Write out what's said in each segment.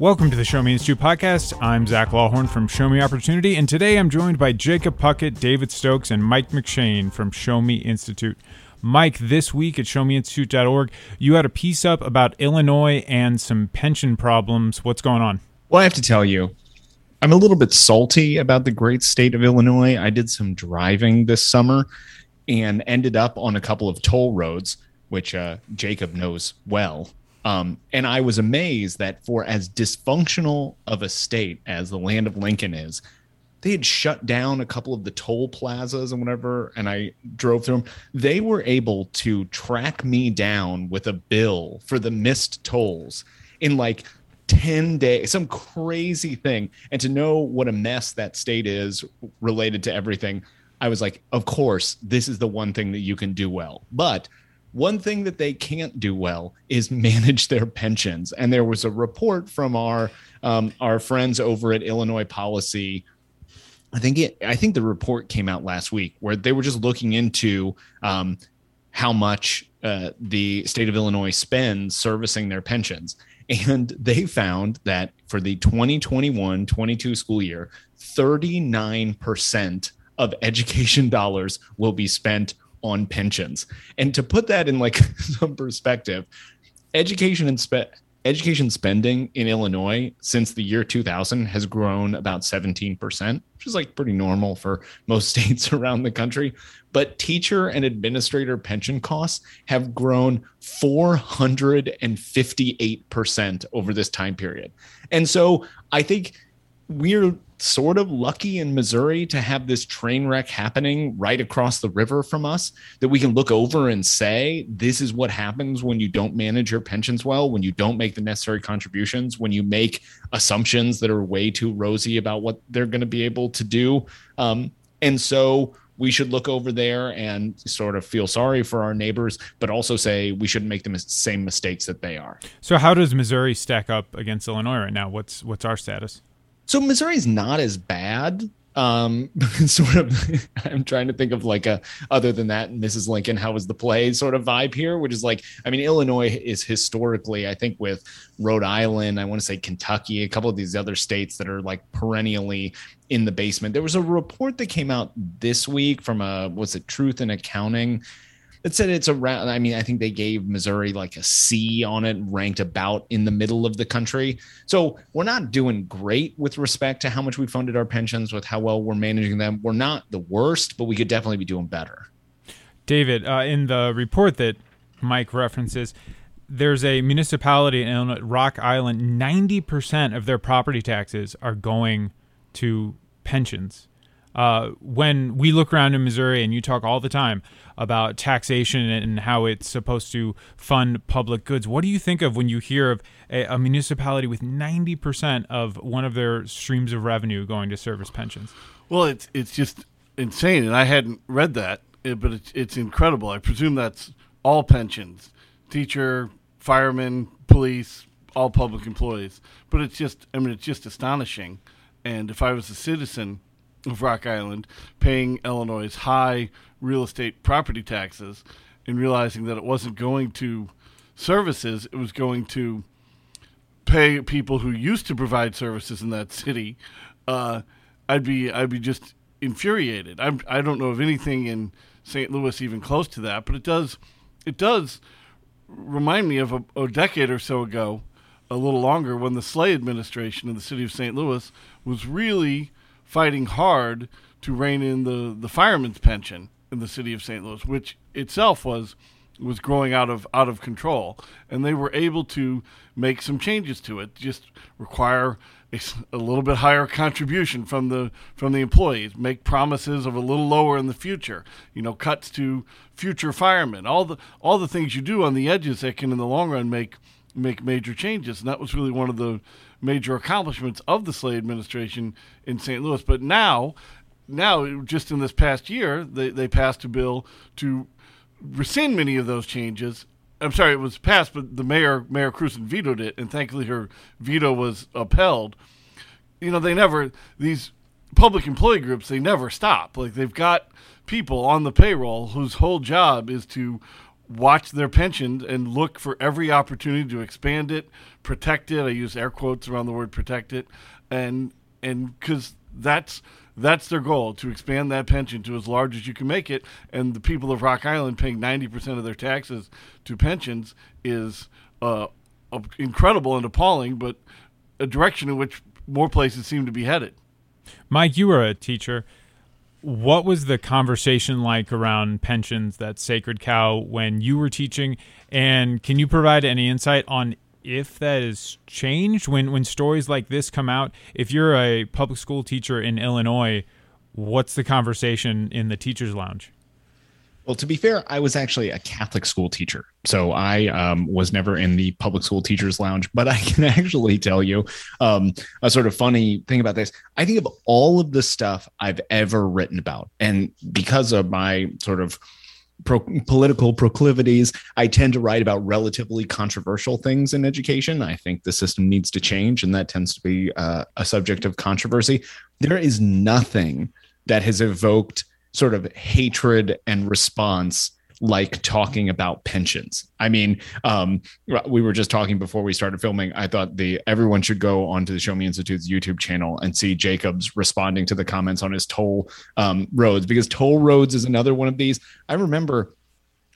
Welcome to the Show Me Institute podcast. I'm Zach Lawhorn from Show Me Opportunity, and today I'm joined by Jacob Puckett, David Stokes, and Mike McShane from Show Me Institute. Mike, this week at showmeinstitute.org, you had a piece up about Illinois and some pension problems. What's going on? Well, I have to tell you, I'm a little bit salty about the great state of Illinois. I did some driving this summer and ended up on a couple of toll roads, which uh, Jacob knows well. Um, and I was amazed that for as dysfunctional of a state as the land of Lincoln is, they had shut down a couple of the toll plazas and whatever. And I drove through them. They were able to track me down with a bill for the missed tolls in like 10 days, some crazy thing. And to know what a mess that state is related to everything, I was like, of course, this is the one thing that you can do well. But one thing that they can't do well is manage their pensions. And there was a report from our um, our friends over at Illinois Policy. I think it. I think the report came out last week where they were just looking into um, how much uh, the state of Illinois spends servicing their pensions. And they found that for the 2021 22 school year, 39% of education dollars will be spent on pensions. And to put that in like some perspective, education and spe- education spending in Illinois since the year 2000 has grown about 17%, which is like pretty normal for most states around the country. But teacher and administrator pension costs have grown 458% over this time period. And so I think we're sort of lucky in Missouri to have this train wreck happening right across the river from us that we can look over and say, this is what happens when you don't manage your pensions well, when you don't make the necessary contributions, when you make assumptions that are way too rosy about what they're going to be able to do. Um, and so we should look over there and sort of feel sorry for our neighbors, but also say we shouldn't make the same mistakes that they are. So, how does Missouri stack up against Illinois right now? What's what's our status? So Missouri's not as bad. Um, sort of, I'm trying to think of like a other than that, Mrs. Lincoln, how was the play sort of vibe here, which is like, I mean, Illinois is historically, I think, with Rhode Island, I want to say Kentucky, a couple of these other states that are like perennially in the basement. There was a report that came out this week from a was it Truth in Accounting it said it's around. I mean, I think they gave Missouri like a C on it, ranked about in the middle of the country. So we're not doing great with respect to how much we funded our pensions, with how well we're managing them. We're not the worst, but we could definitely be doing better. David, uh, in the report that Mike references, there's a municipality in Rock Island. Ninety percent of their property taxes are going to pensions. Uh, when we look around in Missouri and you talk all the time about taxation and how it's supposed to fund public goods, what do you think of when you hear of a, a municipality with 90% of one of their streams of revenue going to service pensions? Well, it's it's just insane, and I hadn't read that, eh, but it's, it's incredible. I presume that's all pensions, teacher, firemen, police, all public employees. But it's just, I mean, it's just astonishing. And if I was a citizen of Rock Island, paying Illinois' high real estate property taxes, and realizing that it wasn't going to services, it was going to pay people who used to provide services in that city. Uh, I'd be I'd be just infuriated. I'm, I don't know of anything in St. Louis even close to that, but it does it does remind me of a, a decade or so ago, a little longer, when the Slay administration in the city of St. Louis was really fighting hard to rein in the, the fireman's pension in the city of St. Louis, which itself was was growing out of out of control, and they were able to make some changes to it. Just require a, a, little bit higher contribution from the from the employees, make promises of a little lower in the future. You know, cuts to future firemen, all the all the things you do on the edges that can, in the long run, make make major changes. And that was really one of the major accomplishments of the Slay administration in St. Louis. But now, now just in this past year, they, they passed a bill to rescind many of those changes. I'm sorry, it was passed, but the mayor, Mayor Krewson, vetoed it, and thankfully her veto was upheld. You know, they never these public employee groups they never stop. Like they've got people on the payroll whose whole job is to watch their pension and look for every opportunity to expand it, protect it. I use air quotes around the word protect it, and and because that's that's their goal to expand that pension to as large as you can make it. And the people of Rock Island paying ninety percent of their taxes to pensions is uh, incredible and appalling, but a direction in which more places seem to be headed. Mike, you were a teacher. What was the conversation like around pensions, that sacred cow, when you were teaching? And can you provide any insight on if that has changed when, when stories like this come out? If you're a public school teacher in Illinois, what's the conversation in the teacher's lounge? Well, to be fair, I was actually a Catholic school teacher. So I um, was never in the public school teachers lounge, but I can actually tell you um, a sort of funny thing about this. I think of all of the stuff I've ever written about, and because of my sort of pro- political proclivities, I tend to write about relatively controversial things in education. I think the system needs to change, and that tends to be uh, a subject of controversy. There is nothing that has evoked sort of hatred and response like talking about pensions. I mean, um, we were just talking before we started filming. I thought the everyone should go onto the Show Me Institute's YouTube channel and see Jacobs responding to the comments on his toll um, roads because toll roads is another one of these. I remember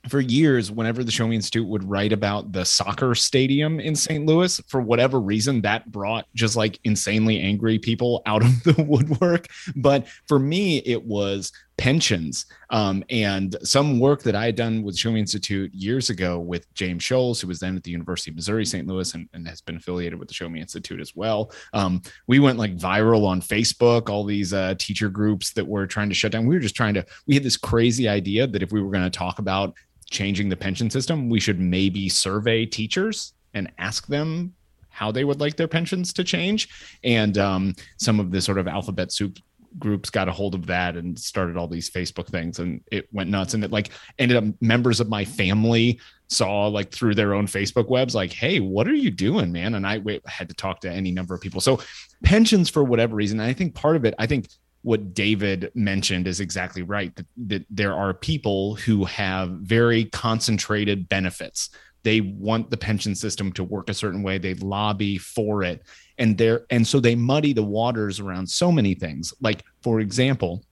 for years, whenever the Show Me Institute would write about the soccer stadium in St. Louis, for whatever reason, that brought just like insanely angry people out of the woodwork. But for me, it was pensions um, and some work that I had done with Show Me Institute years ago with James Shuls, who was then at the University of Missouri St. Louis and, and has been affiliated with the Show Me Institute as well. Um, we went like viral on Facebook, all these uh, teacher groups that were trying to shut down. We were just trying to, we had this crazy idea that if we were going to talk about changing the pension system, we should maybe survey teachers and ask them how they would like their pensions to change. And um, some of the sort of alphabet soup groups got a hold of that and started all these Facebook things and it went nuts. And it like ended up members of my family saw like through their own Facebook webs, like, hey, what are you doing, man? And I had to talk to any number of people. So pensions for whatever reason, I think part of it, I think what David mentioned is exactly right. That, that, there are people who have very concentrated benefits. They want the pension system to work a certain way. They lobby for it, and there and so they muddy the waters around so many things. Like for example,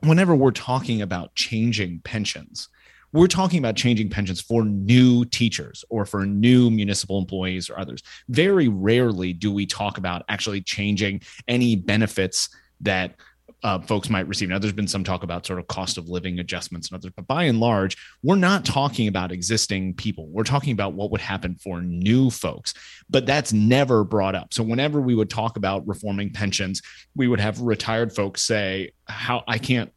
whenever we're talking about changing pensions, we're talking about changing pensions for new teachers or for new municipal employees or others. Very rarely do we talk about actually changing any benefits that uh, folks might receive. Now, there's been some talk about sort of cost of living adjustments and others, but by and large, we're not talking about existing people. We're talking about what would happen for new folks, but that's never brought up. So, whenever we would talk about reforming pensions, we would have retired folks say, How I can't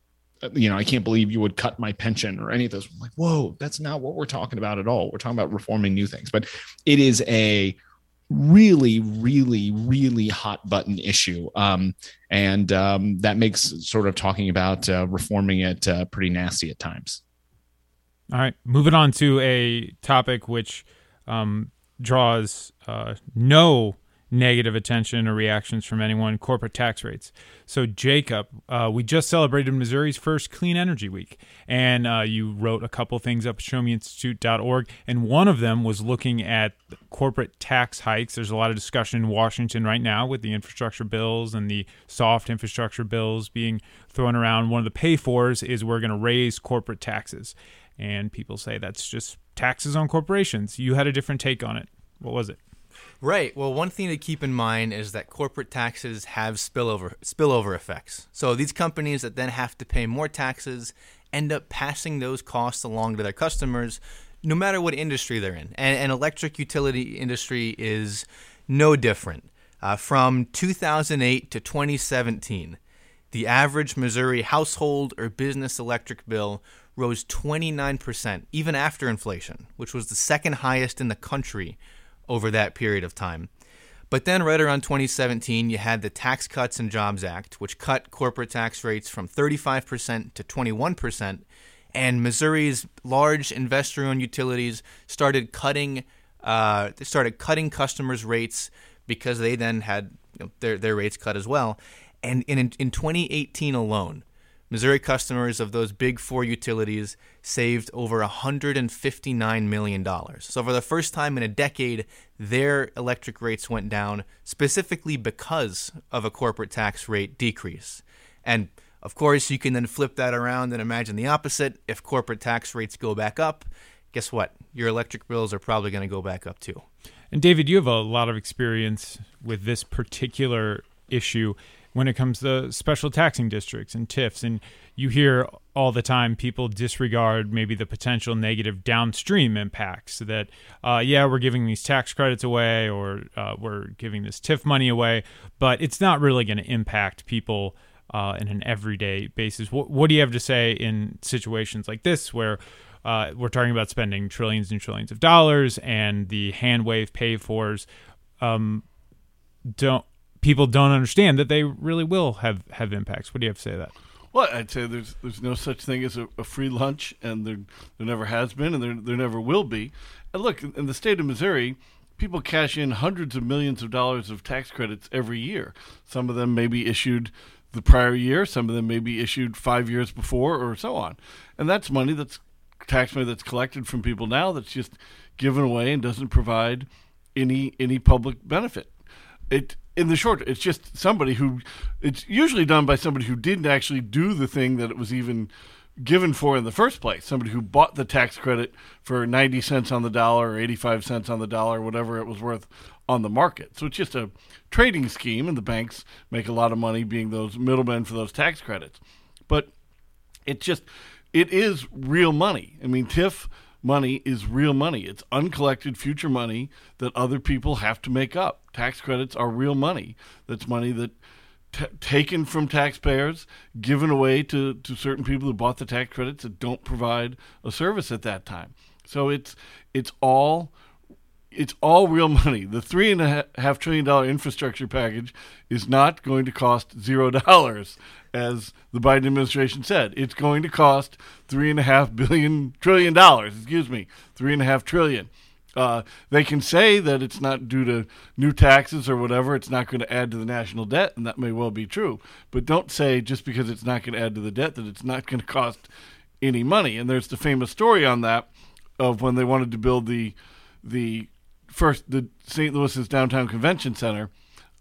you know, I can't believe you would cut my pension or any of those. I'm like, whoa, that's not what we're talking about at all. We're talking about reforming new things, but it is a really, really, really hot button issue. Um, and um, that makes sort of talking about uh, reforming it uh, pretty nasty at times. All right, moving on to a topic which um, draws uh, no negative attention or reactions from anyone corporate tax rates. So, Jacob, uh, we just celebrated Missouri's first Clean Energy Week, and uh, you wrote a couple things up at showmeinstitute.org, and one of them was looking at corporate tax hikes. There's a lot of discussion in Washington right now with the infrastructure bills and the soft infrastructure bills being thrown around. One of the pay fors is we're going to raise corporate taxes. And people say that's just taxes on corporations. You had a different take on it. What was it? Right. Well, one thing to keep in mind is that corporate taxes have spillover spillover effects. So these companies that then have to pay more taxes end up passing those costs along to their customers, no matter what industry they're in. And, and electric utility industry is no different. Uh, from 2008 to 2017, the average Missouri household or business electric bill rose 29%, even after inflation, which was the second highest in the country over that period of time. But then, right around 2017, you had the Tax Cuts and Jobs Act, which cut corporate tax rates from 35% to 21%. And Missouri's large investor-owned utilities started cutting, uh, started cutting customers' rates because they then had you know, their their rates cut as well. And in in 2018 alone, Missouri customers of those big four utilities saved over $159 million. So, for the first time in a decade, their electric rates went down specifically because of a corporate tax rate decrease. And of course, you can then flip that around and imagine the opposite. If corporate tax rates go back up, guess what? Your electric bills are probably going to go back up too. And David, you have a lot of experience with this particular issue when it comes to special taxing districts and TIFs. And you hear all the time people disregard maybe the potential negative downstream impacts that, uh, yeah, we're giving these tax credits away or uh, we're giving this TIF money away, but it's not really going to impact people. Uh, in an everyday basis, what, what do you have to say in situations like this where uh, we're talking about spending trillions and trillions of dollars and the hand wave pay fors um, don't people don't understand that they really will have have impacts. What do you have to say to that? Well, I'd say there's there's no such thing as a, a, free lunch, and there there never has been, and there there never will be. And look, in the state of Missouri, people cash in hundreds of millions of dollars of tax credits every year. Some of them may be issued the prior year, some of them may be issued five years before, or so on. And that's money that's tax money that's collected from people now that's just given away and doesn't provide any any public benefit. It in the short, it's just somebody who it's usually done by somebody who didn't actually do the thing that it was even given for in the first place. Somebody who bought the tax credit for 90 cents on the dollar or 85 cents on the dollar, whatever it was worth on the market. So it's just a trading scheme, and the banks make a lot of money being those middlemen for those tax credits. But it just, it is real money. I mean, TIF money is real money. It's uncollected future money that other people have to make up. Tax credits are real money. That's money that t- taken from taxpayers, given away to, to certain people who bought the tax credits that don't provide a service at that time. So it's it's all it's all real money. The three and a half trillion dollar infrastructure package is not going to cost zero dollars, as the Biden administration said. It's going to cost three and a half billion trillion dollars. Excuse me, three and a half trillion. Uh, they can say that it's not due to new taxes or whatever. It's not going to add to the national debt, and that may well be true. But don't say just because it's not going to add to the debt that it's not going to cost any money. And there's the famous story on that of when they wanted to build the the first the St. Louis's downtown convention center,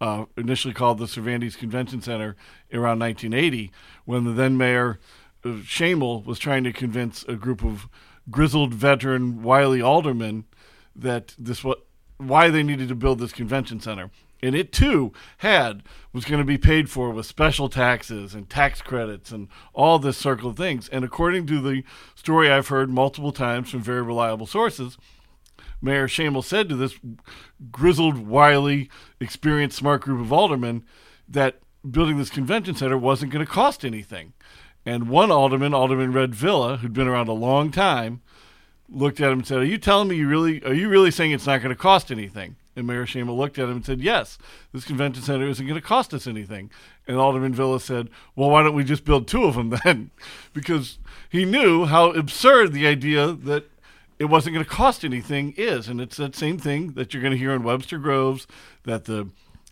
uh, initially called the Cervantes Convention Center, around 1980, when the then mayor uh, Schoemehl was trying to convince a group of grizzled veteran wily aldermen that this what why they needed to build this convention center. And it too had was going to be paid for with special taxes and tax credits and all this circle of things. And according to the story I've heard multiple times from very reliable sources, Mayor Schoemehl said to this grizzled, wily, experienced, smart group of aldermen that building this convention center wasn't going to cost anything. And one alderman, Alderman Red Villa, who'd been around a long time, looked at him and said, "Are you telling me you really are you really saying it's not going to cost anything?" And Mayor Schoemehl looked at him and said, "Yes, this convention center isn't going to cost us anything." And Alderman Villa said, "Well, why don't we just build two of them then?" because he knew how absurd the idea that it wasn't going to cost anything is. And it's that same thing that you're going to hear in Webster Groves that the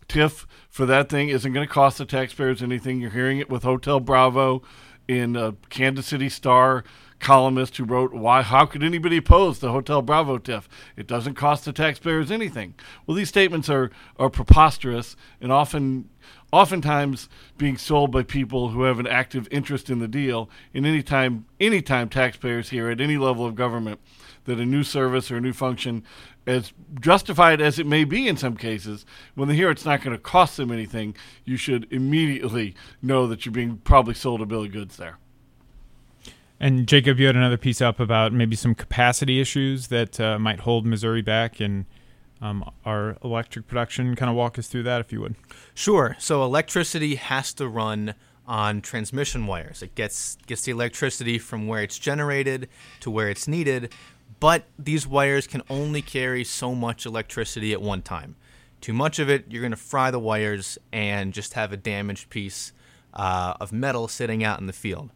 TIF for that thing isn't going to cost the taxpayers anything. You're hearing it with Hotel Bravo in uh, Kansas City Star columnist who wrote, "Why? How could anybody oppose the Hotel Bravo TIF? It doesn't cost the taxpayers anything." Well, these statements are are preposterous and often, oftentimes being sold by people who have an active interest in the deal. And anytime, anytime taxpayers hear at any level of government that a new service or a new function, as justified as it may be in some cases, when they hear it's not going to cost them anything, you should immediately know that you're being probably sold a bill of goods there. And Jacob, you had another piece up about maybe some capacity issues that uh, might hold Missouri back in um, our electric production. Kind of walk us through that, if you would. Sure. So electricity has to run on transmission wires. It gets gets the electricity from where it's generated to where it's needed, but these wires can only carry so much electricity at one time. Too much of it, you're going to fry the wires and just have a damaged piece uh, of metal sitting out in the field.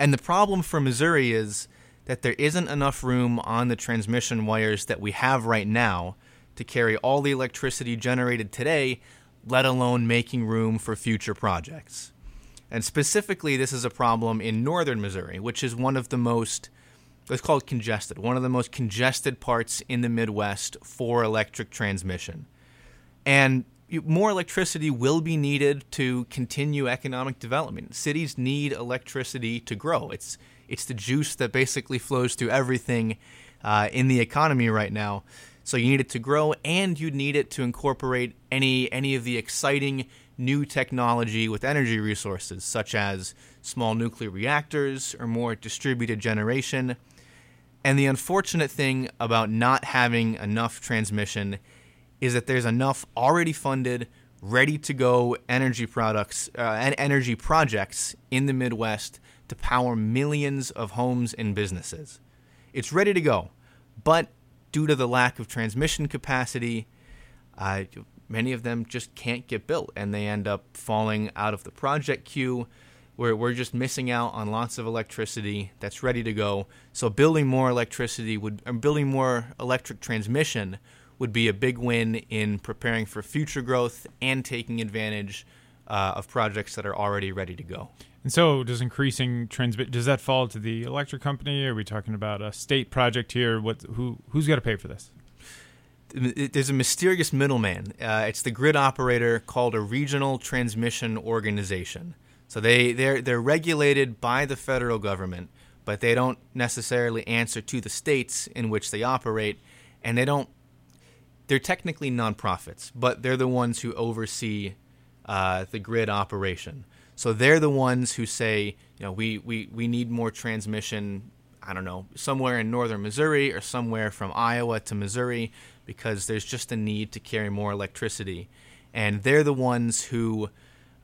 And the problem for Missouri is that there isn't enough room on the transmission wires that we have right now to carry all the electricity generated today, let alone making room for future projects. And specifically, this is a problem in northern Missouri, which is one of the most, let's call it congested, one of the most congested parts in the Midwest for electric transmission. And more electricity will be needed to continue economic development. Cities need electricity to grow. It's it's the juice that basically flows through everything uh, in the economy right now. So you need it to grow, and you need it to incorporate any any of the exciting new technology with energy resources, such as small nuclear reactors or more distributed generation. And the unfortunate thing about not having enough transmission is that there's enough already funded, ready to go energy products uh, and energy projects in the Midwest to power millions of homes and businesses. It's ready to go, but due to the lack of transmission capacity, uh, many of them just can't get built and they end up falling out of the project queue where we're just missing out on lots of electricity that's ready to go. So building more electricity would building more electric transmission would be a big win in preparing for future growth and taking advantage uh, of projects that are already ready to go. And so, does increasing transmit does that fall to the electric company? Are we talking about a state project here? What who who's got to pay for this? There's a mysterious middleman. Uh, it's the grid operator called a regional transmission organization. So they they're they're regulated by the federal government, but they don't necessarily answer to the states in which they operate, and they don't. They're technically nonprofits, but they're the ones who oversee uh, the grid operation. So they're the ones who say, you know, we, we, we need more transmission, I don't know, somewhere in northern Missouri or somewhere from Iowa to Missouri because there's just a need to carry more electricity. And they're the ones who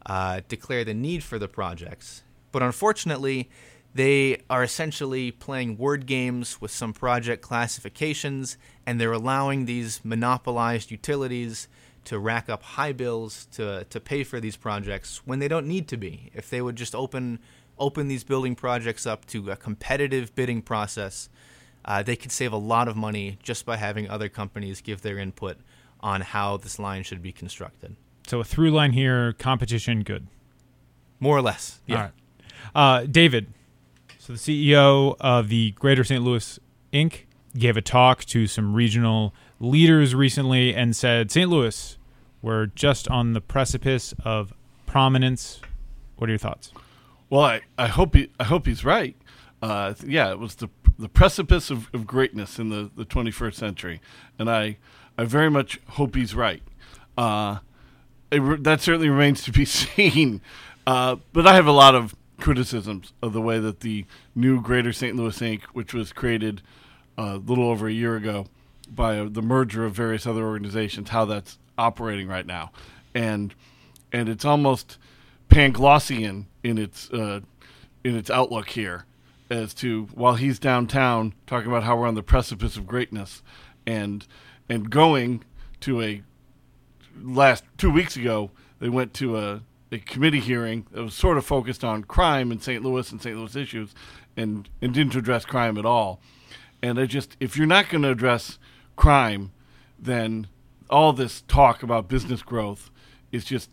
uh, declare the need for the projects. But unfortunately, they are essentially playing word games with some project classifications, and they're allowing these monopolized utilities to rack up high bills to, to pay for these projects when they don't need to be. If they would just open open these building projects up to a competitive bidding process, uh, they could save a lot of money just by having other companies give their input on how this line should be constructed. So a through line here, competition good. More or less. Yeah. All right. Uh, David, so the CEO of the Greater St. Louis Inc. gave a talk to some regional leaders recently and said, St. Louis, we're just on the precipice of prominence. What are your thoughts? Well, I, I hope he, I hope he's right. Uh, yeah, it was the the precipice of, of greatness in the, the 21st century, and I I very much hope he's right. Uh, it, that certainly remains to be seen. Uh, but I have a lot of criticisms of the way that the new Greater St. Louis Inc., which was created uh, a little over a year ago by the merger of various other organizations, how that's operating right now, and and it's almost Panglossian in its uh, in its outlook here, as to while he's downtown talking about how we're on the precipice of greatness, and and going to a last two weeks ago they went to a, a committee hearing that was sort of focused on crime in St. Louis and St. Louis issues, and and didn't address crime at all. And I just if you're not going to address crime, then all this talk about business growth is just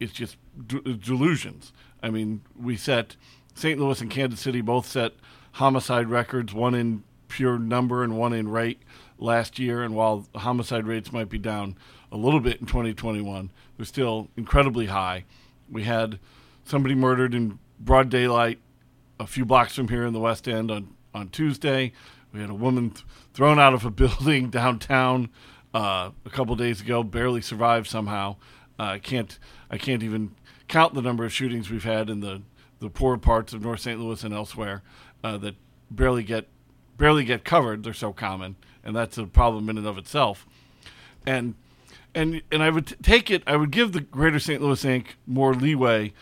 it's just delusions. I mean, we set St. Louis and Kansas City both set homicide records, one in pure number and one in rate last year. And while homicide rates might be down a little bit in 2021, they're still incredibly high. We had somebody murdered in broad daylight a few blocks from here in the West End on, on Tuesday. We had a woman th- thrown out of a building downtown uh, a couple days ago, barely survived somehow. Uh, I can't I can't even count the number of shootings we've had in the, the poor parts of North St. Louis and elsewhere uh, that barely get barely get covered. They're so common, and that's a problem in and of itself. And and and I would take it. I would give the Greater St. Louis Inc. more leeway,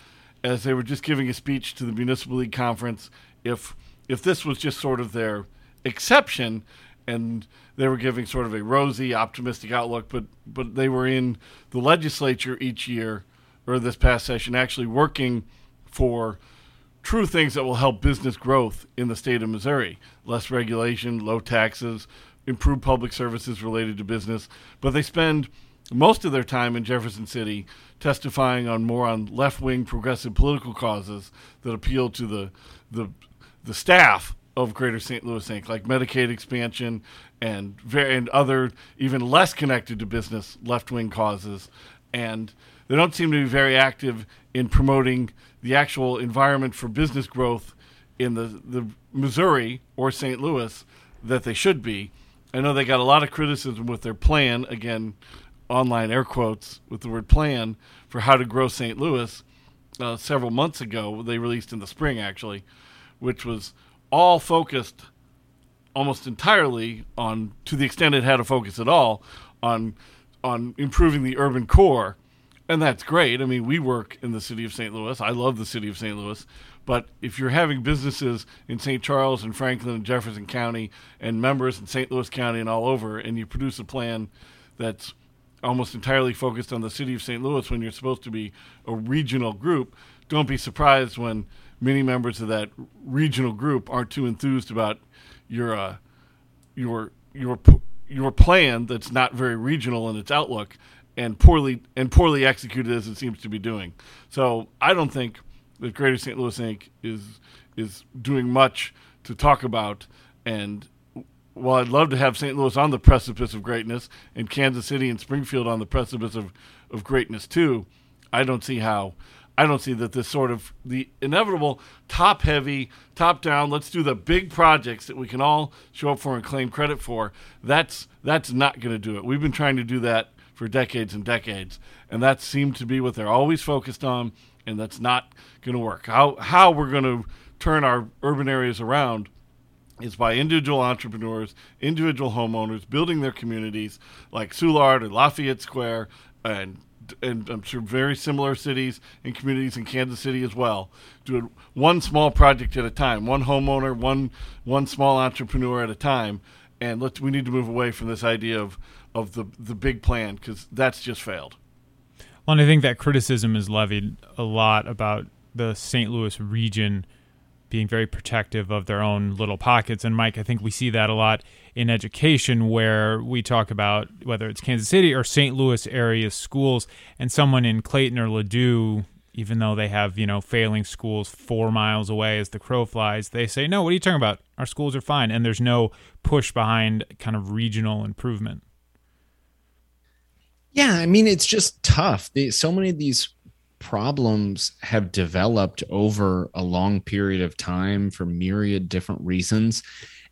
as they were just giving a speech to the Municipal League Conference. If if this was just sort of their exception, and they were giving sort of a rosy, optimistic outlook, but but they were in the legislature each year or this past session actually working for true things that will help business growth in the state of Missouri. Less regulation, low taxes, improved public services related to business. But they spend most of their time in Jefferson City testifying on more on left-wing progressive political causes that appeal to the the the staff of Greater St. Louis Inc., like Medicaid expansion and very, and other even less connected to business left-wing causes, and they don't seem to be very active in promoting the actual environment for business growth in the the Missouri or St. Louis that they should be. I know they got a lot of criticism with their plan again online air quotes with the word plan for how to grow St. Louis uh, several months ago. They released in the spring, actually, which was all focused almost entirely on, to the extent it had a focus at all, on on improving the urban core, and that's great. I mean, we work in the city of St. Louis. I love the city of St. Louis, but if you're having businesses in St. Charles and Franklin and Jefferson County and members in St. Louis County and all over, and you produce a plan that's almost entirely focused on the city of St. Louis when you're supposed to be a regional group, don't be surprised when many members of that regional group aren't too enthused about your uh, your your your plan that's not very regional in its outlook and poorly and poorly executed as it seems to be doing. So I don't think that Greater St. Louis Inc. is is doing much to talk about and well, I'd love to have St. Louis on the precipice of greatness and Kansas City and Springfield on the precipice of, of greatness too. I don't see how. I don't see that this sort of the inevitable top heavy, top down, let's do the big projects that we can all show up for and claim credit for. That's that's not going to do it. We've been trying to do that for decades and decades, and that seemed to be what they're always focused on, and that's not going to work. How how we're going to turn our urban areas around is by individual entrepreneurs, individual homeowners building their communities like Soulard and Lafayette Square and and I'm sure very similar cities and communities in Kansas City as well. Doing one small project at a time, one homeowner, one one small entrepreneur at a time, and let's we need to move away from this idea of of the the big plan because that's just failed. Well, and I think that criticism is levied a lot about the St. Louis region being very protective of their own little pockets. And Mike, I think we see that a lot in education where we talk about whether it's Kansas City or St. Louis area schools and someone in Clayton or Ladue even though they have, you know, failing schools four miles away as the crow flies, they say, no, what are you talking about? Our schools are fine. And there's no push behind kind of regional improvement. Yeah, I mean, it's just tough. so many of these problems have developed over a long period of time for myriad different reasons.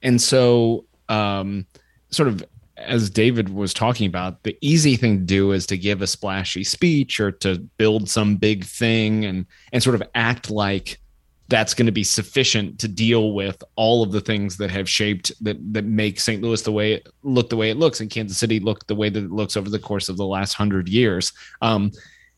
And so, um, sort of as David was talking about, the easy thing to do is to give a splashy speech or to build some big thing and and sort of act like that's going to be sufficient to deal with all of the things that have shaped that that make St. Louis the way it look the way it looks and Kansas City look the way that it looks over the course of the last hundred years. Um,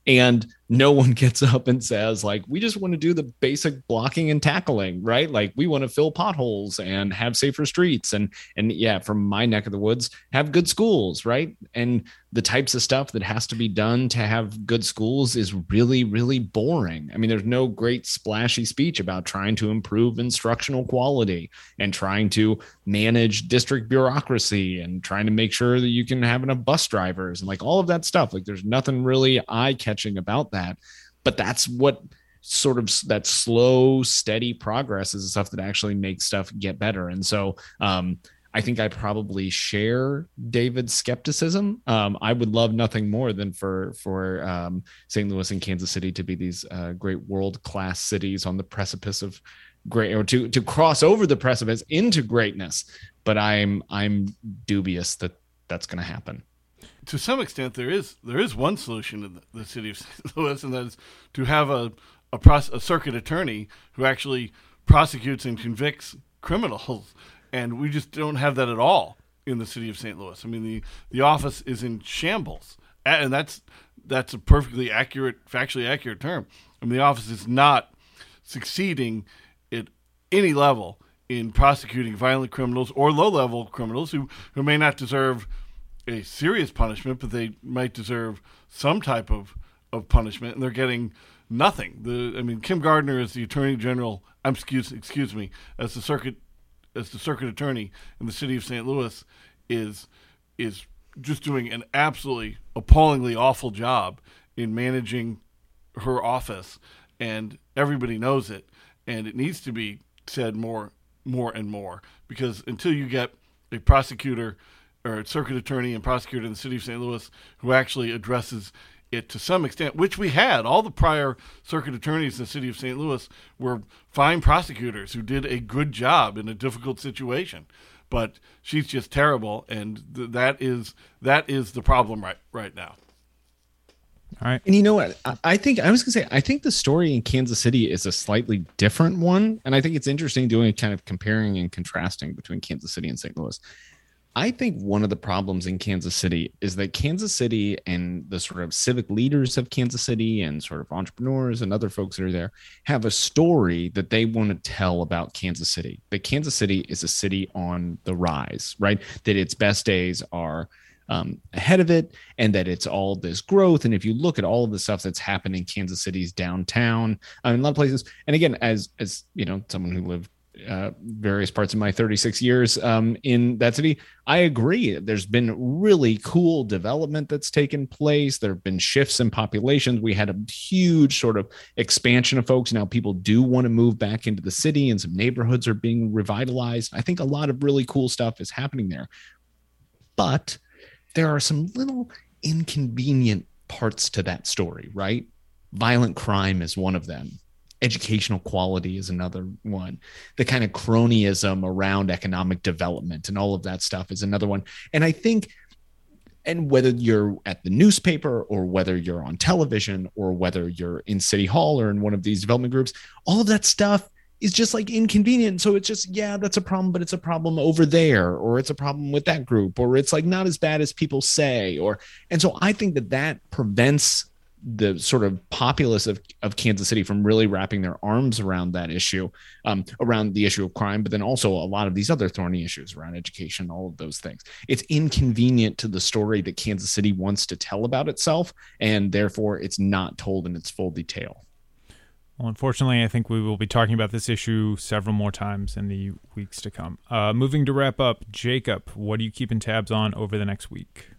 and no one gets up and says like we just want to do the basic blocking and tackling right? Like we want to fill potholes and have safer streets and and yeah from my neck of the woods have good schools right? And the types of stuff that has to be done to have good schools is really really boring. I mean there's no great splashy speech about trying to improve instructional quality and trying to manage district bureaucracy and trying to make sure that you can have enough bus drivers and like all of that stuff. Like there's nothing really eye catching about that that. But that's what sort of that slow, steady progress is the stuff that actually makes stuff get better. And so, um, I think I probably share David's skepticism. Um, I would love nothing more than for for um, St. Louis and Kansas City to be these uh, great world class cities on the precipice of great, or to to cross over the precipice into greatness. But I'm I'm dubious that that's going to happen to some extent, there is there is one solution in the, the city of St. Louis, and that is to have a a, pros, a circuit attorney who actually prosecutes and convicts criminals, and we just don't have that at all in the city of St. Louis. I mean, the the office is in shambles, and that's that's a perfectly accurate, factually accurate term. I mean, the office is not succeeding at any level in prosecuting violent criminals or low level criminals who, who may not deserve a serious punishment, but they might deserve some type of, of punishment, and they're getting nothing. The I mean, Kim Gardner is the Attorney General. I'm excuse excuse me as the circuit as the circuit attorney in the city of St. Louis is is just doing an absolutely appallingly awful job in managing her office, and everybody knows it, and it needs to be said more, more and more because until you get a prosecutor or circuit attorney and prosecutor in the city of St. Louis who actually addresses it to some extent, which we had. All the prior circuit attorneys in the city of St. Louis were fine prosecutors who did a good job in a difficult situation. But she's just terrible, and th- that is that is the problem right right now. All right. And you know what? I- I think I was gonna say I think the story in Kansas City is a slightly different one, and I think it's interesting doing kind of comparing and contrasting between Kansas City and St. Louis. I think one of the problems in Kansas City is that Kansas City and the sort of civic leaders of Kansas City and sort of entrepreneurs and other folks that are there have a story that they want to tell about Kansas City. That Kansas City is a city on the rise, right? That its best days are um, ahead of it and that it's all this growth. And if you look at all of the stuff that's happened in Kansas City's downtown, I mean, a lot of places, and again, as, as you know, someone who lived uh, various parts of my 36 years um, in that city, I agree. There's been really cool development that's taken place. There have been shifts in populations. We had a huge sort of expansion of folks. Now people do want to move back into the city, and some neighborhoods are being revitalized. I think a lot of really cool stuff is happening there. But there are some little inconvenient parts to that story, right? Violent crime is one of them educational quality is another one. The kind of cronyism around economic development and all of that stuff is another one. And i think and whether you're at the newspaper or whether you're on television or whether you're in city hall or in one of these development groups all of that stuff is just like inconvenient. So it's just yeah that's a problem but it's a problem over there or it's a problem with that group or it's like not as bad as people say or and so i think that that prevents the sort of populace of, of Kansas City from really wrapping their arms around that issue, um, around the issue of crime, but then also a lot of these other thorny issues around education, all of those things. It's inconvenient to the story that Kansas City wants to tell about itself, and therefore it's not told in its full detail. Well, unfortunately, I think we will be talking about this issue several more times in the weeks to come. Uh, moving to wrap up, Jacob, what are you keeping tabs on over the next week?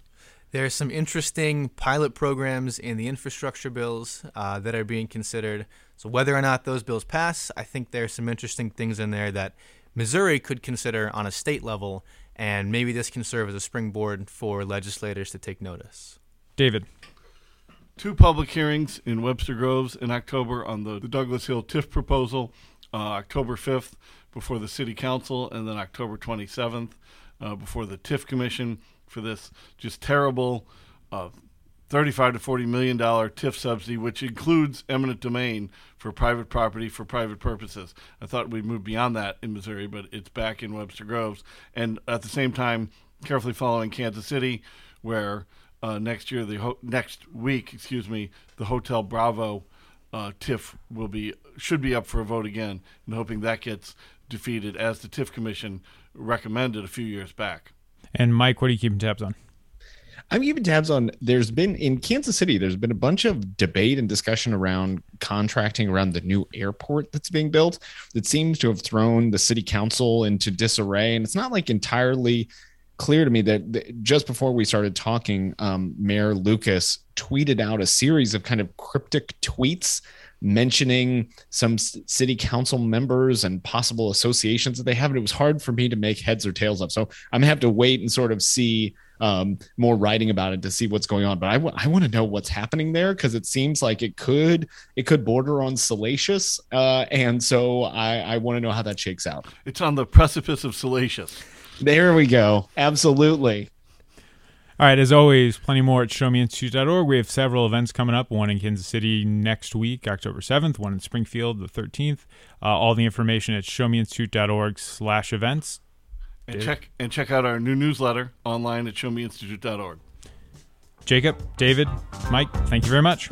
There are some interesting pilot programs in the infrastructure bills uh, that are being considered. So, whether or not those bills pass, I think there are some interesting things in there that Missouri could consider on a state level, and maybe this can serve as a springboard for legislators to take notice. David. Two public hearings in Webster Groves in October on the, the Douglas Hill TIF proposal, uh, October 5th before the City Council, and then October 27th uh, before the TIF Commission for this just terrible uh, 35 to 40 million dollar TIF subsidy, which includes eminent domain for private property for private purposes. I thought we'd move beyond that in Missouri, but it's back in Webster Groves, and at the same time, carefully following Kansas City, where uh, next year, the ho- next week, excuse me, the Hotel Bravo uh, TIF will be should be up for a vote again, and hoping that gets defeated as the TIF Commission recommended a few years back. And Mike, what are you keeping tabs on? I'm keeping tabs on. There's been in Kansas City. There's been a bunch of debate and discussion around contracting around the new airport that's being built. That seems to have thrown the city council into disarray, and it's not like entirely clear to me that, that just before we started talking, um, Mayor Lucas tweeted out a series of kind of cryptic tweets mentioning some city council members and possible associations that they have. And it was hard for me to make heads or tails of. So I'm gonna have to wait and sort of see um, more writing about it to see what's going on. But I, w- I want to know what's happening there because it seems like it could it could border on salacious, uh, and so I, I want to know how that shakes out. It's on the precipice of salacious. There we go. Absolutely. All right, as always, plenty more at showmeinstitute.org. We have several events coming up, one in Kansas City next week, October 7th, one in Springfield the 13th. Uh, all the information at showmeinstitute.org slash events. And check and check out our new newsletter online at showmeinstitute.org. Jacob, David, Mike, thank you very much.